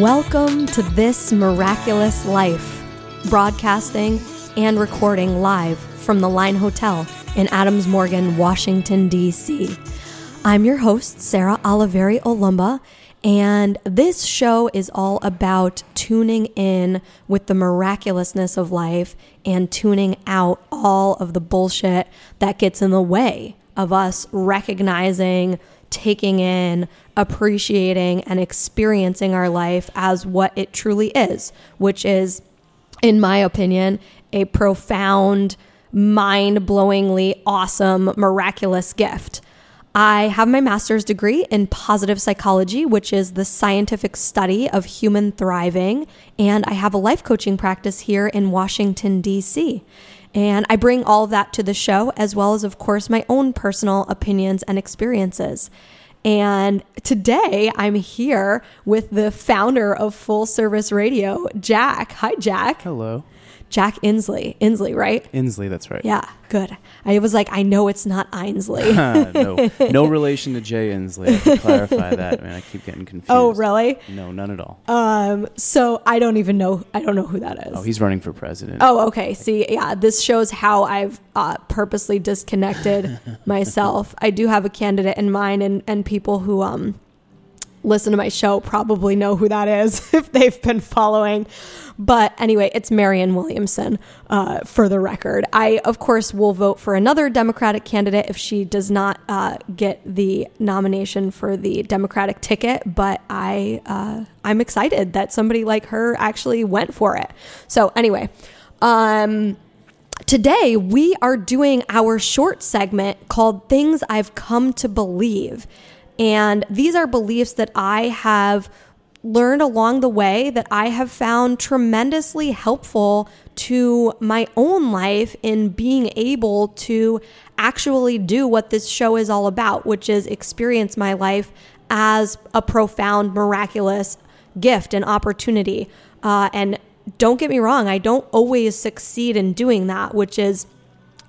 Welcome to This Miraculous Life, broadcasting and recording live from the Line Hotel in Adams Morgan, Washington, D.C. I'm your host, Sarah Oliveri Olumba, and this show is all about tuning in with the miraculousness of life and tuning out all of the bullshit that gets in the way of us recognizing taking in, appreciating, and experiencing our life as what it truly is, which is, in my opinion, a profound, mind blowingly awesome, miraculous gift. I have my master's degree in positive psychology, which is the scientific study of human thriving, and I have a life coaching practice here in Washington, D.C. And I bring all that to the show, as well as, of course, my own personal opinions and experiences. And today I'm here with the founder of Full Service Radio, Jack. Hi, Jack. Hello. Jack Inslee. Inslee, right? Inslee, that's right. Yeah, good. I was like, I know it's not Ainsley. no, no relation to Jay Inslee. I have to clarify that. Man, I keep getting confused. oh, really? No, none at all. Um, so I don't even know. I don't know who that is. oh, he's running for president. Oh, okay. See, yeah, this shows how I've uh, purposely disconnected myself. I do have a candidate in mind, and and people who um listen to my show probably know who that is if they've been following. But anyway, it's Marianne Williamson. Uh, for the record, I of course will vote for another Democratic candidate if she does not uh, get the nomination for the Democratic ticket. But I uh, I'm excited that somebody like her actually went for it. So anyway, um. Today, we are doing our short segment called Things I've Come to Believe. And these are beliefs that I have learned along the way that I have found tremendously helpful to my own life in being able to actually do what this show is all about, which is experience my life as a profound, miraculous gift and opportunity. Uh, and don't get me wrong, I don't always succeed in doing that, which is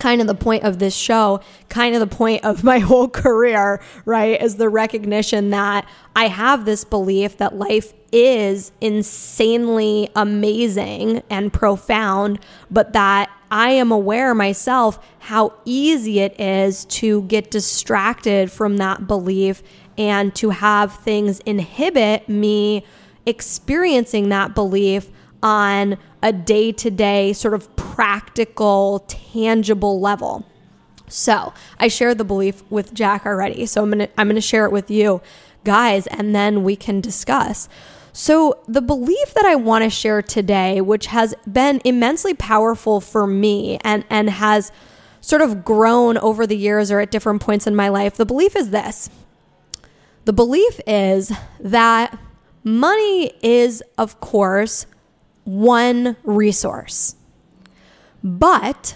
kind of the point of this show, kind of the point of my whole career, right? Is the recognition that I have this belief that life is insanely amazing and profound, but that I am aware myself how easy it is to get distracted from that belief and to have things inhibit me experiencing that belief on a day to day, sort of practical, tangible level. So I shared the belief with Jack already. So I'm gonna I'm gonna share it with you guys, and then we can discuss. So the belief that I want to share today, which has been immensely powerful for me and and has sort of grown over the years or at different points in my life, the belief is this. The belief is that money is, of course, one resource. But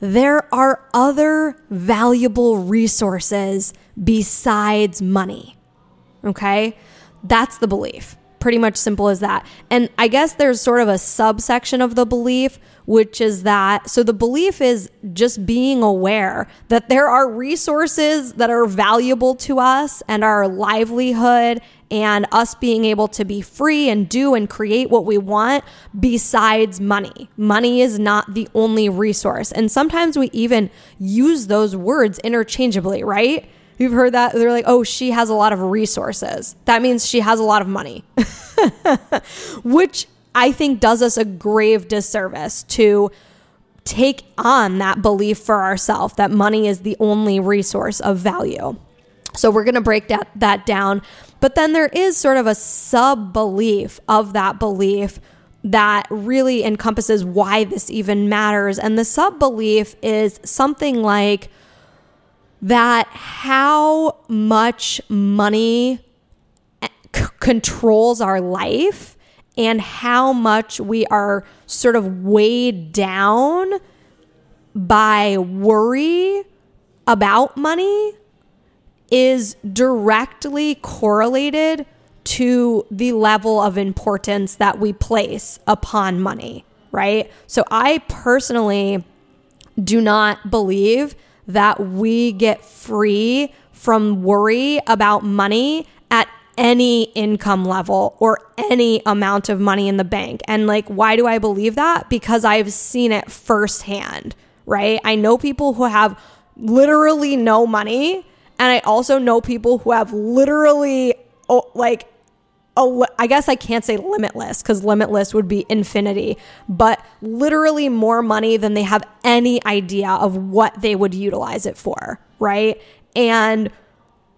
there are other valuable resources besides money. Okay? That's the belief. Pretty much simple as that. And I guess there's sort of a subsection of the belief, which is that so the belief is just being aware that there are resources that are valuable to us and our livelihood and us being able to be free and do and create what we want besides money. Money is not the only resource. And sometimes we even use those words interchangeably, right? You've heard that? They're like, oh, she has a lot of resources. That means she has a lot of money, which I think does us a grave disservice to take on that belief for ourselves that money is the only resource of value. So we're going to break that, that down. But then there is sort of a sub belief of that belief that really encompasses why this even matters. And the sub belief is something like, that how much money eh, c- controls our life and how much we are sort of weighed down by worry about money is directly correlated to the level of importance that we place upon money, right? So I personally do not believe that we get free from worry about money at any income level or any amount of money in the bank. And like, why do I believe that? Because I've seen it firsthand, right? I know people who have literally no money. And I also know people who have literally, oh, like, I guess I can't say limitless because limitless would be infinity, but literally more money than they have any idea of what they would utilize it for, right? And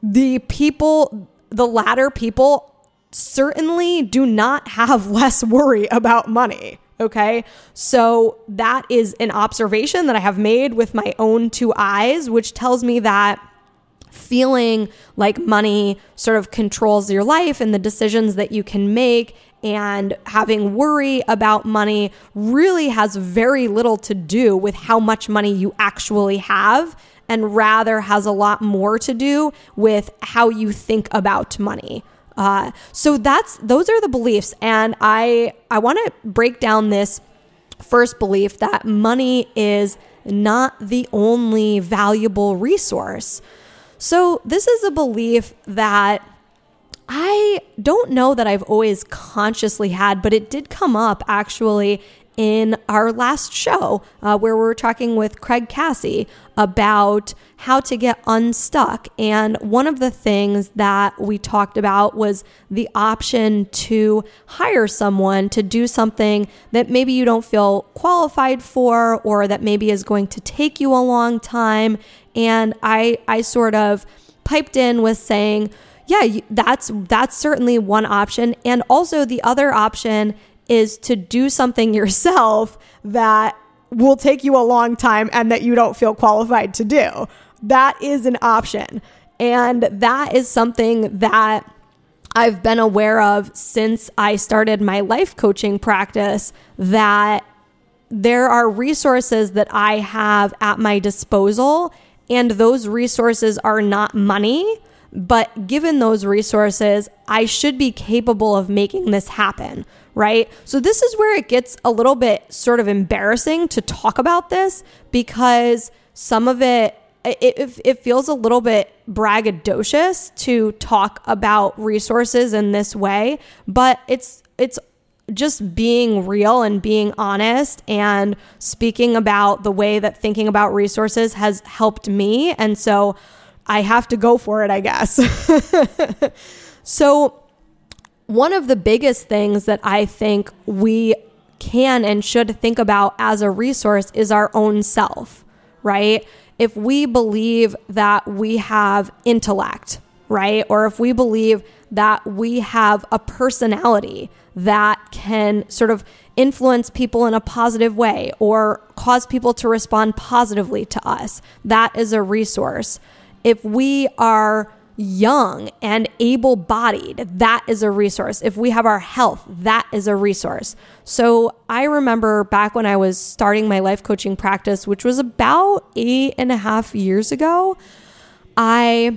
the people, the latter people, certainly do not have less worry about money. Okay. So that is an observation that I have made with my own two eyes, which tells me that feeling like money sort of controls your life and the decisions that you can make and having worry about money really has very little to do with how much money you actually have and rather has a lot more to do with how you think about money. Uh, so that's those are the beliefs, and I I want to break down this first belief that money is not the only valuable resource. So, this is a belief that I don't know that I've always consciously had, but it did come up actually in our last show uh, where we were talking with Craig Cassie about how to get unstuck. And one of the things that we talked about was the option to hire someone to do something that maybe you don't feel qualified for or that maybe is going to take you a long time. And I, I sort of piped in with saying, yeah, that's that's certainly one option. And also the other option is to do something yourself that will take you a long time and that you don't feel qualified to do. That is an option. And that is something that I've been aware of since I started my life coaching practice that there are resources that I have at my disposal, and those resources are not money. But given those resources, I should be capable of making this happen, right? So, this is where it gets a little bit sort of embarrassing to talk about this because some of it, it, it feels a little bit braggadocious to talk about resources in this way, but it's, it's just being real and being honest and speaking about the way that thinking about resources has helped me. And so, I have to go for it, I guess. so, one of the biggest things that I think we can and should think about as a resource is our own self, right? If we believe that we have intellect, right? Or if we believe that we have a personality that can sort of influence people in a positive way or cause people to respond positively to us, that is a resource if we are young and able bodied, that is a resource. If we have our health, that is a resource. So I remember back when I was starting my life coaching practice, which was about eight and a half years ago, I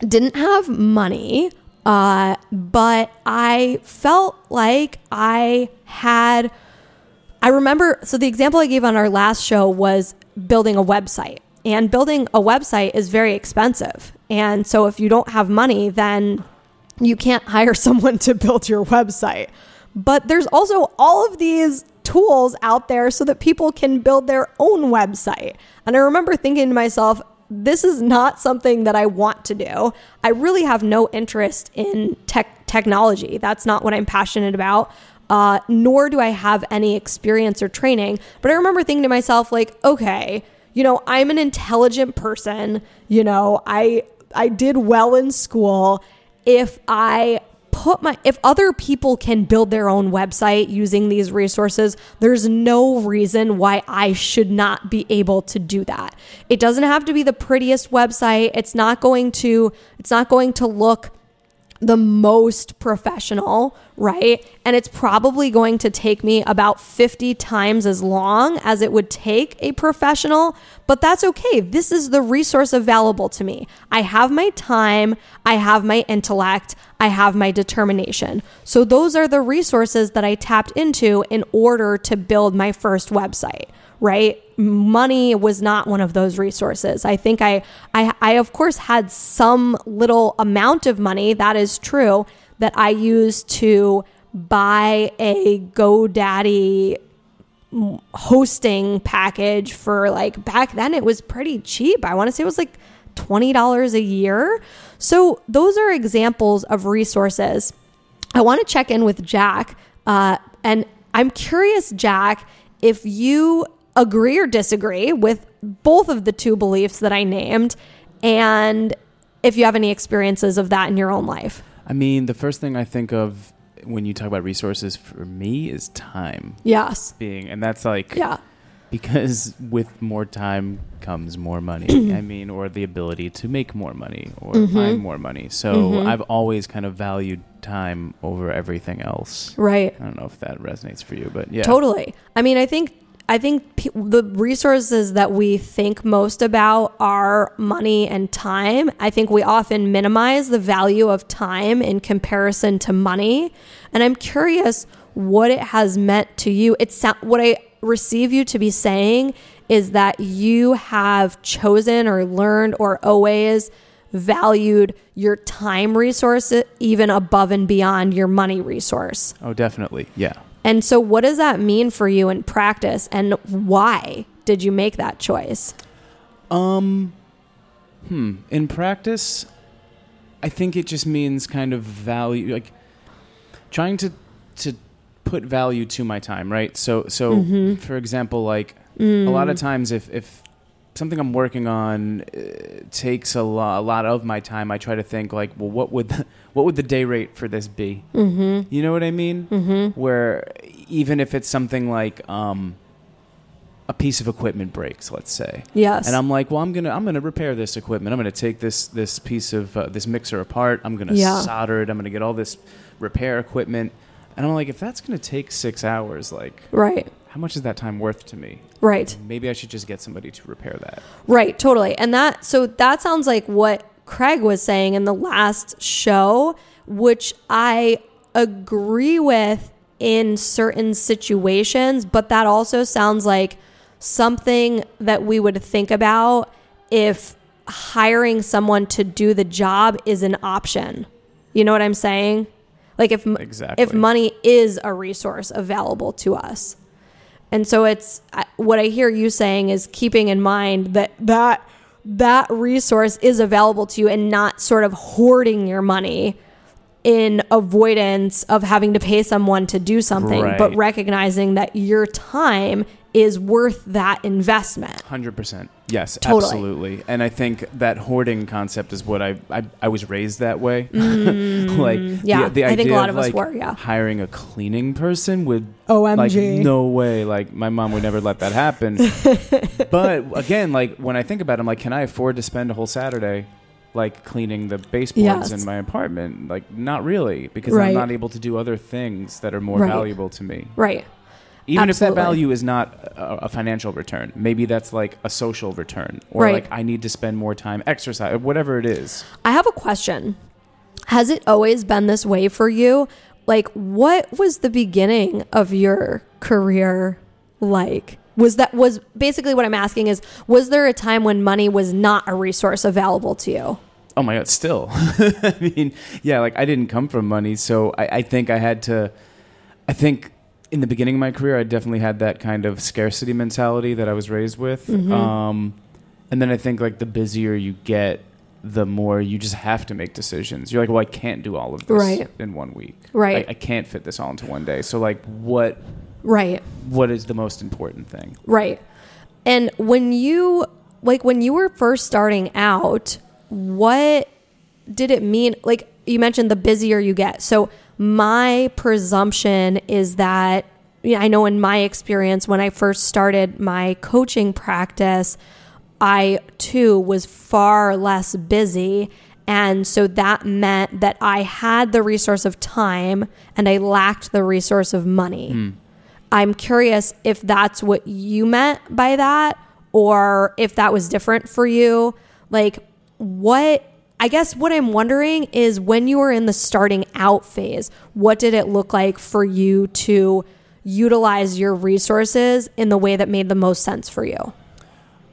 didn't have money, uh, but I felt like I had. I remember, so the example I gave on our last show was building a website. And building a website is very expensive. And so if you don't have money, then you can't hire someone to build your website. But there's also all of these tools out there so that people can build their own website. And I remember thinking to myself, this is not something that I want to do. I really have no interest in tech technology. That's not what I'm passionate about. Uh, nor do I have any experience or training. But I remember thinking to myself, like, okay, you know, I'm an intelligent person, you know, I I did well in school. If I put my if other people can build their own website using these resources, there's no reason why I should not be able to do that. It doesn't have to be the prettiest website. It's not going to it's not going to look the most professional, right? And it's probably going to take me about 50 times as long as it would take a professional, but that's okay. This is the resource available to me. I have my time, I have my intellect, I have my determination. So those are the resources that I tapped into in order to build my first website right? Money was not one of those resources. I think I, I, I of course had some little amount of money. That is true that I used to buy a GoDaddy hosting package for like back then it was pretty cheap. I want to say it was like $20 a year. So those are examples of resources. I want to check in with Jack. Uh, and I'm curious, Jack, if you agree or disagree with both of the two beliefs that I named, and if you have any experiences of that in your own life. I mean, the first thing I think of when you talk about resources for me is time Yes. being, and that's like, Yeah. because with more time comes more money. I mean, or the ability to make more money or Mm-hmm. find more money. So I've always kind of valued time over everything else. Right. I don't know if that resonates for you, but yeah. Totally. I mean, I think I think the resources that we think most about are money and time. I think we often minimize the value of time in comparison to money. And I'm curious what it has meant to you. It's what I receive you to be saying is that you have chosen or learned or always valued your time resource even above and beyond your money resource. Oh, definitely. Yeah. And so, what does that mean for you in practice, and why did you make that choice? Um, hmm. In practice, I think it just means kind of value, like trying to to put value to my time, right? So, so Mm-hmm. for example, like Mm. a lot of times, if if something I'm working on uh, takes a lot a lot of my time, I try to think like, well, what would the, what would the day rate for this be? Mm-hmm. You know what I mean? Mm-hmm. Where even if it's something like um, a piece of equipment breaks, let's say, Yes. and I'm like, well, I'm gonna I'm gonna repair this equipment. I'm gonna take this this piece of uh, this mixer apart. I'm gonna Yeah. solder it. I'm gonna get all this repair equipment. And I'm like, if that's gonna take six hours, like, right. how much is that time worth to me? Right. Maybe I should just get somebody to repair that. Right. Totally. And that, so that sounds like what Craig was saying in the last show, which I agree with in certain situations, but that also sounds like something that we would think about if hiring someone to do the job is an option. You know what I'm saying? Like if Exactly. if money is a resource available to us. And so it's what I hear you saying is keeping in mind that that that resource is available to you and not sort of hoarding your money in avoidance of having to pay someone to do something, but recognizing that your time is worth that investment. Hundred percent. Yes, Totally. absolutely. And I think that hoarding concept is what I I, I was raised that way. like Mm, yeah, the, the I think a lot of us like, were, yeah. hiring a cleaning person would OMG. like no way. Like my mom would never let that happen. but again, like when I think about it, I'm like, can I afford to spend a whole Saturday? Like cleaning the baseboards Yes. in my apartment, like not really, because Right. I'm not able to do other things that are more Right. valuable to me. Right. Even if that value is not a, a financial return, maybe that's like a social return, or Right. like I need to spend more time exercise, whatever it is. I have a question. Has it always been this way for you? Like, what was the beginning of your career like? Was that was basically what I'm asking is was there a time when money was not a resource available to you? Oh my god, still. I mean, yeah, like I didn't come from money, so I, I think I had to. I think in the beginning of my career, I definitely had that kind of scarcity mentality that I was raised with. Mm-hmm. Um, and then I think like the busier you get, the more you just have to make decisions. You're like, well, I can't do all of this Right. in one week. Right. I, I can't fit this all into one day. So like, what Right. what is the most important thing? Right. And when you like when you were first starting out, what did it mean like you mentioned the busier you get. So my presumption is that I know in my experience when I first started my coaching practice, I too was far less busy. And so that meant that I had the resource of time and I lacked the resource of money. Hmm. I'm curious if that's what you meant by that or if that was different for you. Like, what I guess what I'm wondering is when you were in the starting out phase, what did it look like for you to utilize your resources in the way that made the most sense for you?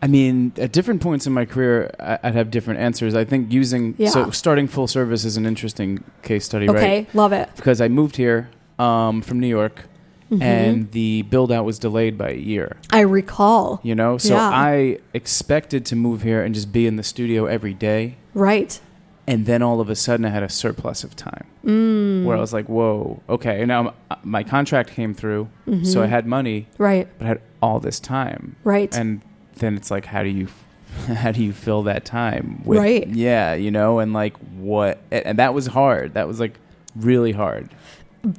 I mean, at different points in my career, I'd have different answers. I think using Yeah. so starting full service is an interesting case study, right? Okay, love it. Because I moved here um, from New York, Mm-hmm. and the build out was delayed by a year. I recall. You know, so Yeah. I expected to move here and just be in the studio every day, Right. and then all of a sudden I had a surplus of time, Mm. where I was like, "Whoa, okay." And now m- my contract came through, Mm-hmm. so I had money, Right. but I had all this time, Right. and then it's like, how do you, how do you fill that time? With, Right. Yeah, you know, and like what, and that was hard. That was like really hard.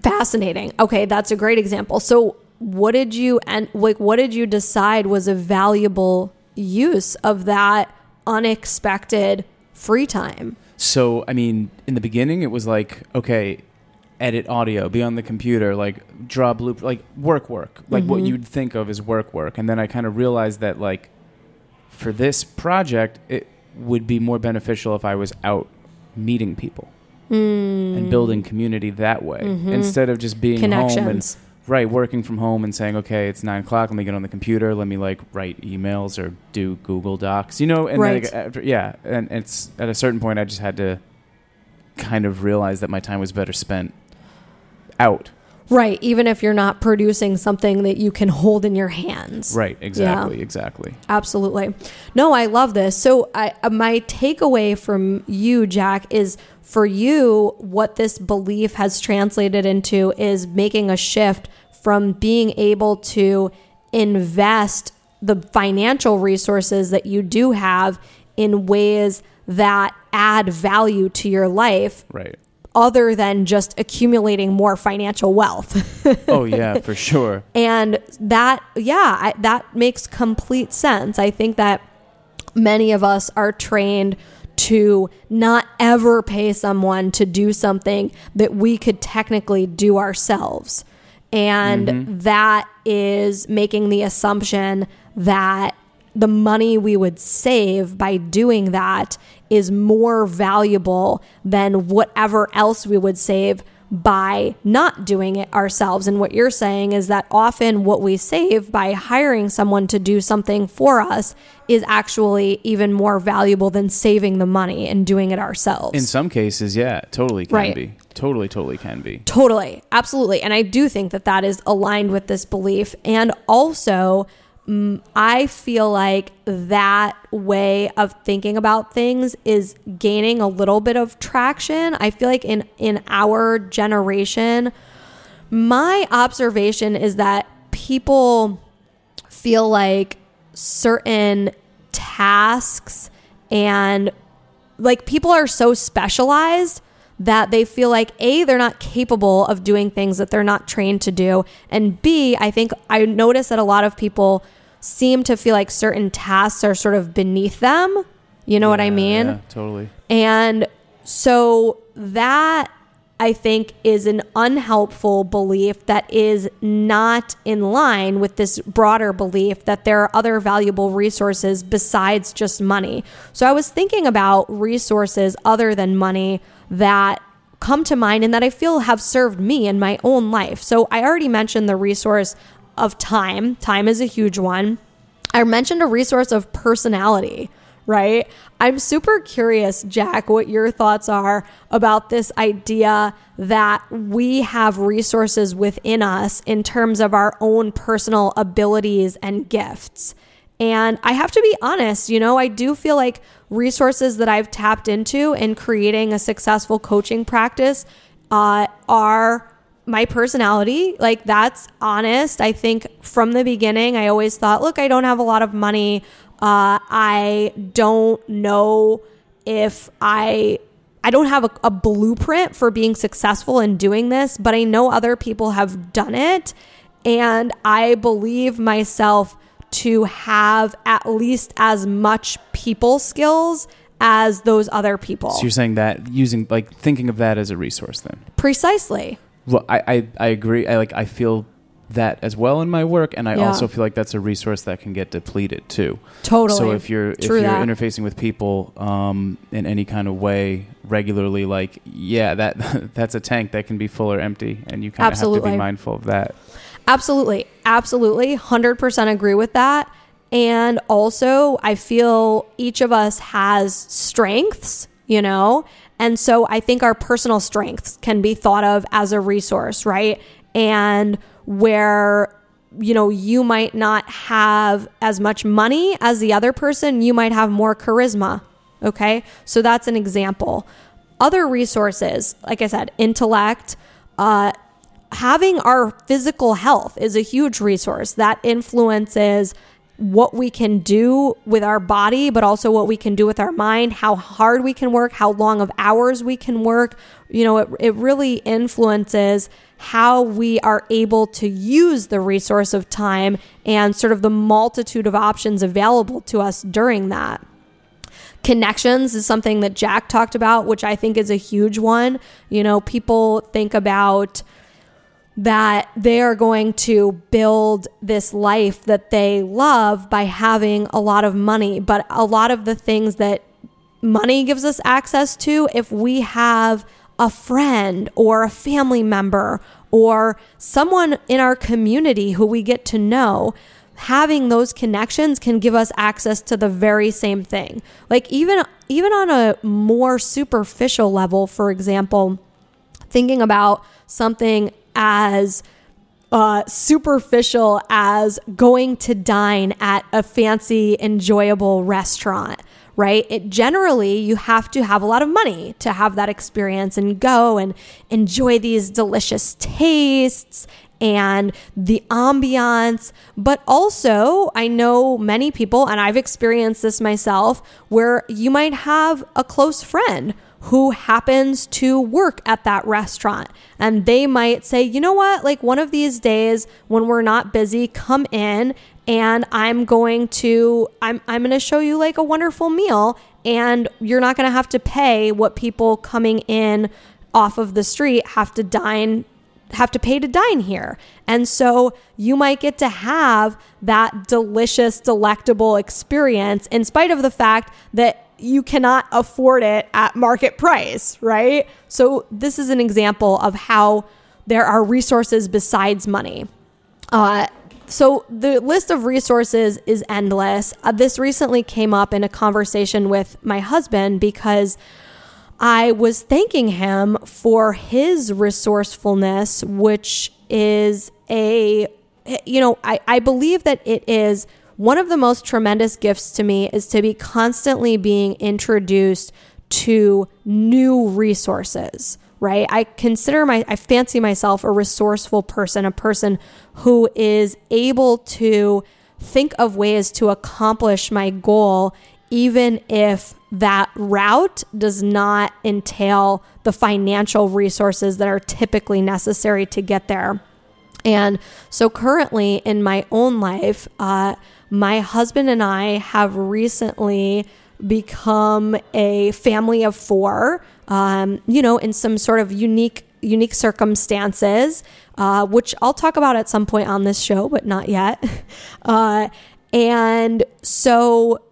Fascinating. Okay, that's a great example. So, what did you and like what did you decide was a valuable use of that unexpected free time? So, I mean, in the beginning, it was like, okay, edit audio, be on the computer, like draw bloop, like work, work, like what mm-hmm. you'd think of as work, work. And then I kind of realized that, like, for this project, it would be more beneficial if I was out meeting people Mm. and building community that way mm-hmm. instead of just being home and right working from home and saying okay it's nine o'clock let me get on the computer let me like write emails or do google docs you know and Right. like, after, yeah and it's at a certain point i just had to kind of realize that my time was better spent out Right, even if you're not producing something that you can hold in your hands. right exactly exactly Absolutely. No, I love this. So, I, uh, my takeaway from you, Jack, is for you, what this belief has translated into is making a shift from being able to invest the financial resources that you do have in ways that add value to your life right other than just accumulating more financial wealth. oh yeah for sure And that, yeah, I, that makes complete sense. I think that many of us are trained to not ever pay someone to do something that we could technically do ourselves. And mm-hmm. that is making the assumption that the money we would save by doing that is more valuable than whatever else we would save by not doing it ourselves. And what you're saying is that often what we save by hiring someone to do something for us is actually even more valuable than saving the money and doing it ourselves. in some cases yeah totally can Right. be totally totally can be Totally. Absolutely. And I do think that that is aligned with this belief. And also, Mm, I feel like that way of thinking about things is gaining a little bit of traction. I feel like in, in our generation, my observation is that people feel like certain tasks and like people are so specialized that they feel like a they're not capable of doing things that they're not trained to do and b i think i notice that a lot of people seem to feel like certain tasks are sort of beneath them. You know what i mean? yeah, totally. And so that I think is an unhelpful belief that is not in line with this broader belief that there are other valuable resources besides just money. So I was thinking about resources other than money that come to mind and that I feel have served me in my own life. So I already mentioned the resource of time. Time is a huge one. I mentioned a resource of personality, right? I'm super curious, Jack, what your thoughts are about this idea that we have resources within us in terms of our own personal abilities and gifts. And I have to be honest, you know, I do feel like resources that I've tapped into in creating a successful coaching practice uh, are my personality. Like, that's honest. I think from the beginning, I always thought, look, I don't have a lot of money. Uh, I don't know if I I don't have a, a blueprint for being successful in doing this, but I know other people have done it. And I believe myself to have at least as much people skills as those other people. So you're saying that using like thinking of that as a resource then. Precisely. Well, I, I, I agree. I like I feel that as well in my work, and I Yeah. also feel like that's a resource that can get depleted too. Totally. So if you're True if you're that. interfacing with people um, in any kind of way regularly, like yeah, that that's a tank that can be full or empty, and you kind of have to be mindful of that. Absolutely. Absolutely. 100% agree with that. And also, I feel each of us has strengths, you know? And so I think our personal strengths can be thought of as a resource, right? And where, you know, you might not have as much money as the other person, you might have more charisma. Okay. So that's an example. Other resources, like I said, intellect, uh, having our physical health is a huge resource that influences what we can do with our body, but also what we can do with our mind, how hard we can work, how long of hours we can work. You know, it, it really influences how we are able to use the resource of time and sort of the multitude of options available to us during that. Connections is something that Jack talked about, which I think is a huge one. You know, people think about that they are going to build this life that they love by having a lot of money. But a lot of the things that money gives us access to, if we have a friend or a family member or someone in our community who we get to know, having those connections can give us access to the very same thing. Like even even on a more superficial level, for example, thinking about something as uh, superficial as going to dine at a fancy, enjoyable restaurant, right? It generally you have to have a lot of money to have that experience and go and enjoy these delicious tastes and the ambiance. But also, I know many people, and I've experienced this myself, where you might have a close friend who happens to work at that restaurant. And they might say, you know what, like one of these days when we're not busy, come in and I'm going to I'm I'm going to show you like a wonderful meal and you're not going to have to pay what people coming in off of the street have to dine have to pay to dine here. And so you might get to have that delicious, delectable experience in spite of the fact that you cannot afford it at market price, right? So this is an example of how there are resources besides money. Uh, so the list of resources is endless. Uh, this recently came up in a conversation with my husband because I was thanking him for his resourcefulness, which is a, you know, I, I believe that it is one of the most tremendous gifts to me is to be constantly being introduced to new resources, right? I consider my, I fancy myself a resourceful person, a person who is able to think of ways to accomplish my goal, even if that route does not entail the financial resources that are typically necessary to get there. And so, currently in my own life, uh, my husband and I have recently become a family of four. Um, you know, in some sort of unique unique circumstances, uh, which I'll talk about at some point on this show, but not yet. Uh, and so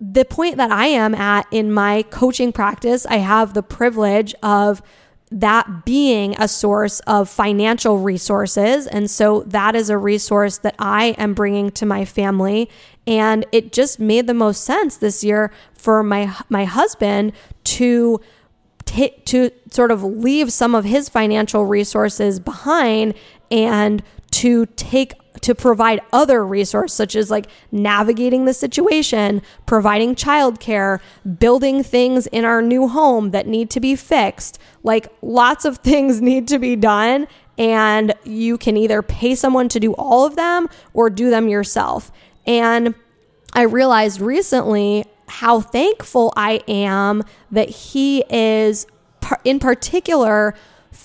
the point that I am at in my coaching practice, I have the privilege of that being a source of financial resources. And so that is a resource that I am bringing to my family. And it just made the most sense this year for my, my husband to ta to sort of leave some of his financial resources behind and to take to provide other resources such as like navigating the situation, providing childcare, building things in our new home that need to be fixed. Like lots of things need to be done and you can either pay someone to do all of them or do them yourself. And I realized recently how thankful I am that he is, in particular,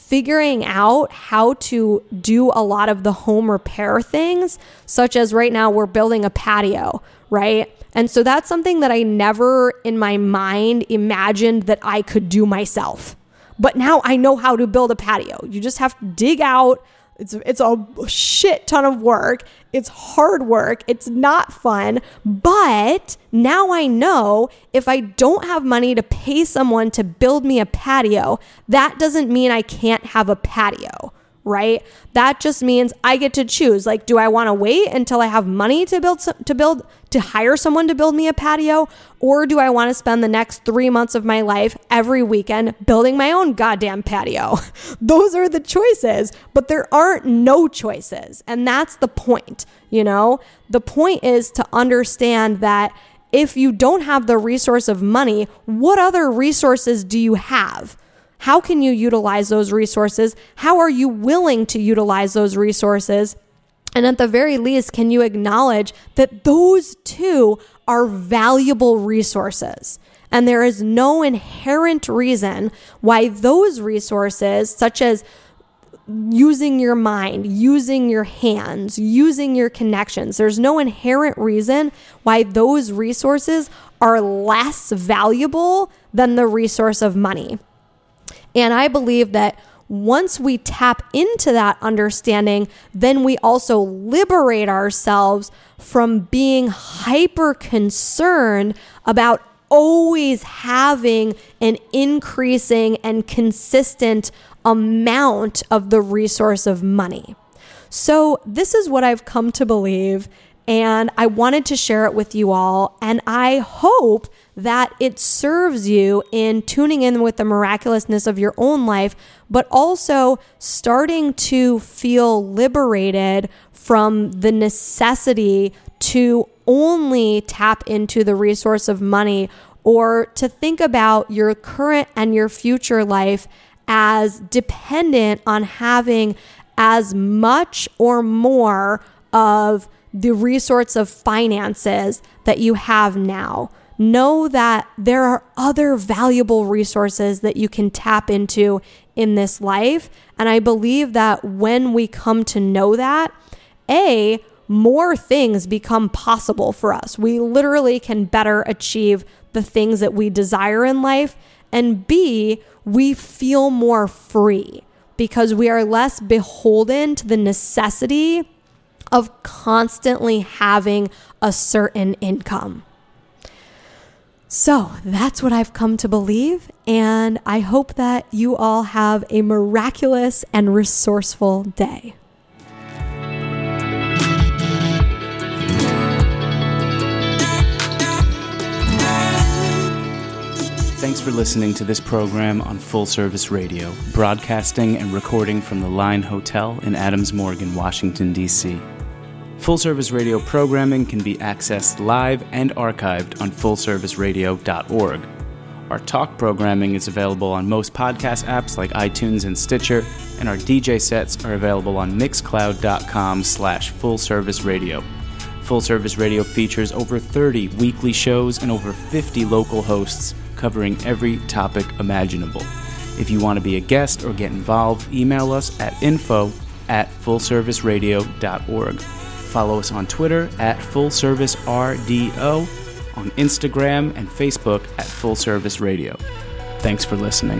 figuring out how to do a lot of the home repair things, such as right now we're building a patio, right? And so that's something that I never in my mind imagined that I could do myself. But now I know how to build a patio. You just have to dig out it's it's a shit ton of work. It's hard work. It's not fun. But now I know if I don't have money to pay someone to build me a patio, that doesn't mean I can't have a patio right? That just means I get to choose. Like, do I want to wait until I have money to build to build to hire someone to build me a patio, or do I want to spend the next three months of my life every weekend building my own goddamn patio? Those are the choices, but there aren't no choices, and that's the point. You know, the point is to understand that. If you don't have the resource of money, what other resources do you have? How can you utilize those resources? How are you willing to utilize those resources? And at the very least, can you acknowledge that those two are valuable resources? And there is no inherent reason why those resources, such as using your mind, using your hands, using your connections, there's no inherent reason why those resources are less valuable than the resource of money. And I believe that once we tap into that understanding, then we also liberate ourselves from being hyper concerned about always having an increasing and consistent amount of the resource of money. So, this is what I've come to believe, and I wanted to share it with you all. And I hope that it serves you in tuning in with the miraculousness of your own life, but also starting to feel liberated from the necessity to only tap into the resource of money or to think about your current and your future life as dependent on having as much or more of the resource of finances that you have now know that there are other valuable resources that you can tap into in this life. And I believe that when we come to know that, A, more things become possible for us. We literally can better achieve the things that we desire in life. And B, we feel more free because we are less beholden to the necessity of constantly having a certain income. So that's what I've come to believe, and I hope that you all have a miraculous and resourceful day. Thanks for listening to this program on Full Service Radio, broadcasting and recording from the Line Hotel in Adams Morgan, Washington, D.C. Full service radio programming can be accessed live and archived on fullserviceradio.org. Our talk programming is available on most podcast apps like iTunes and Stitcher, and our DJ sets are available on mixcloud.com slash fullserviceradio. Full Service Radio features over 30 weekly shows and over 50 local hosts covering every topic imaginable. If you want to be a guest or get involved, email us at info at fullserviceradio.org. Follow us on Twitter at Full Service RDO, on Instagram and Facebook at Full Service Radio. Thanks for listening.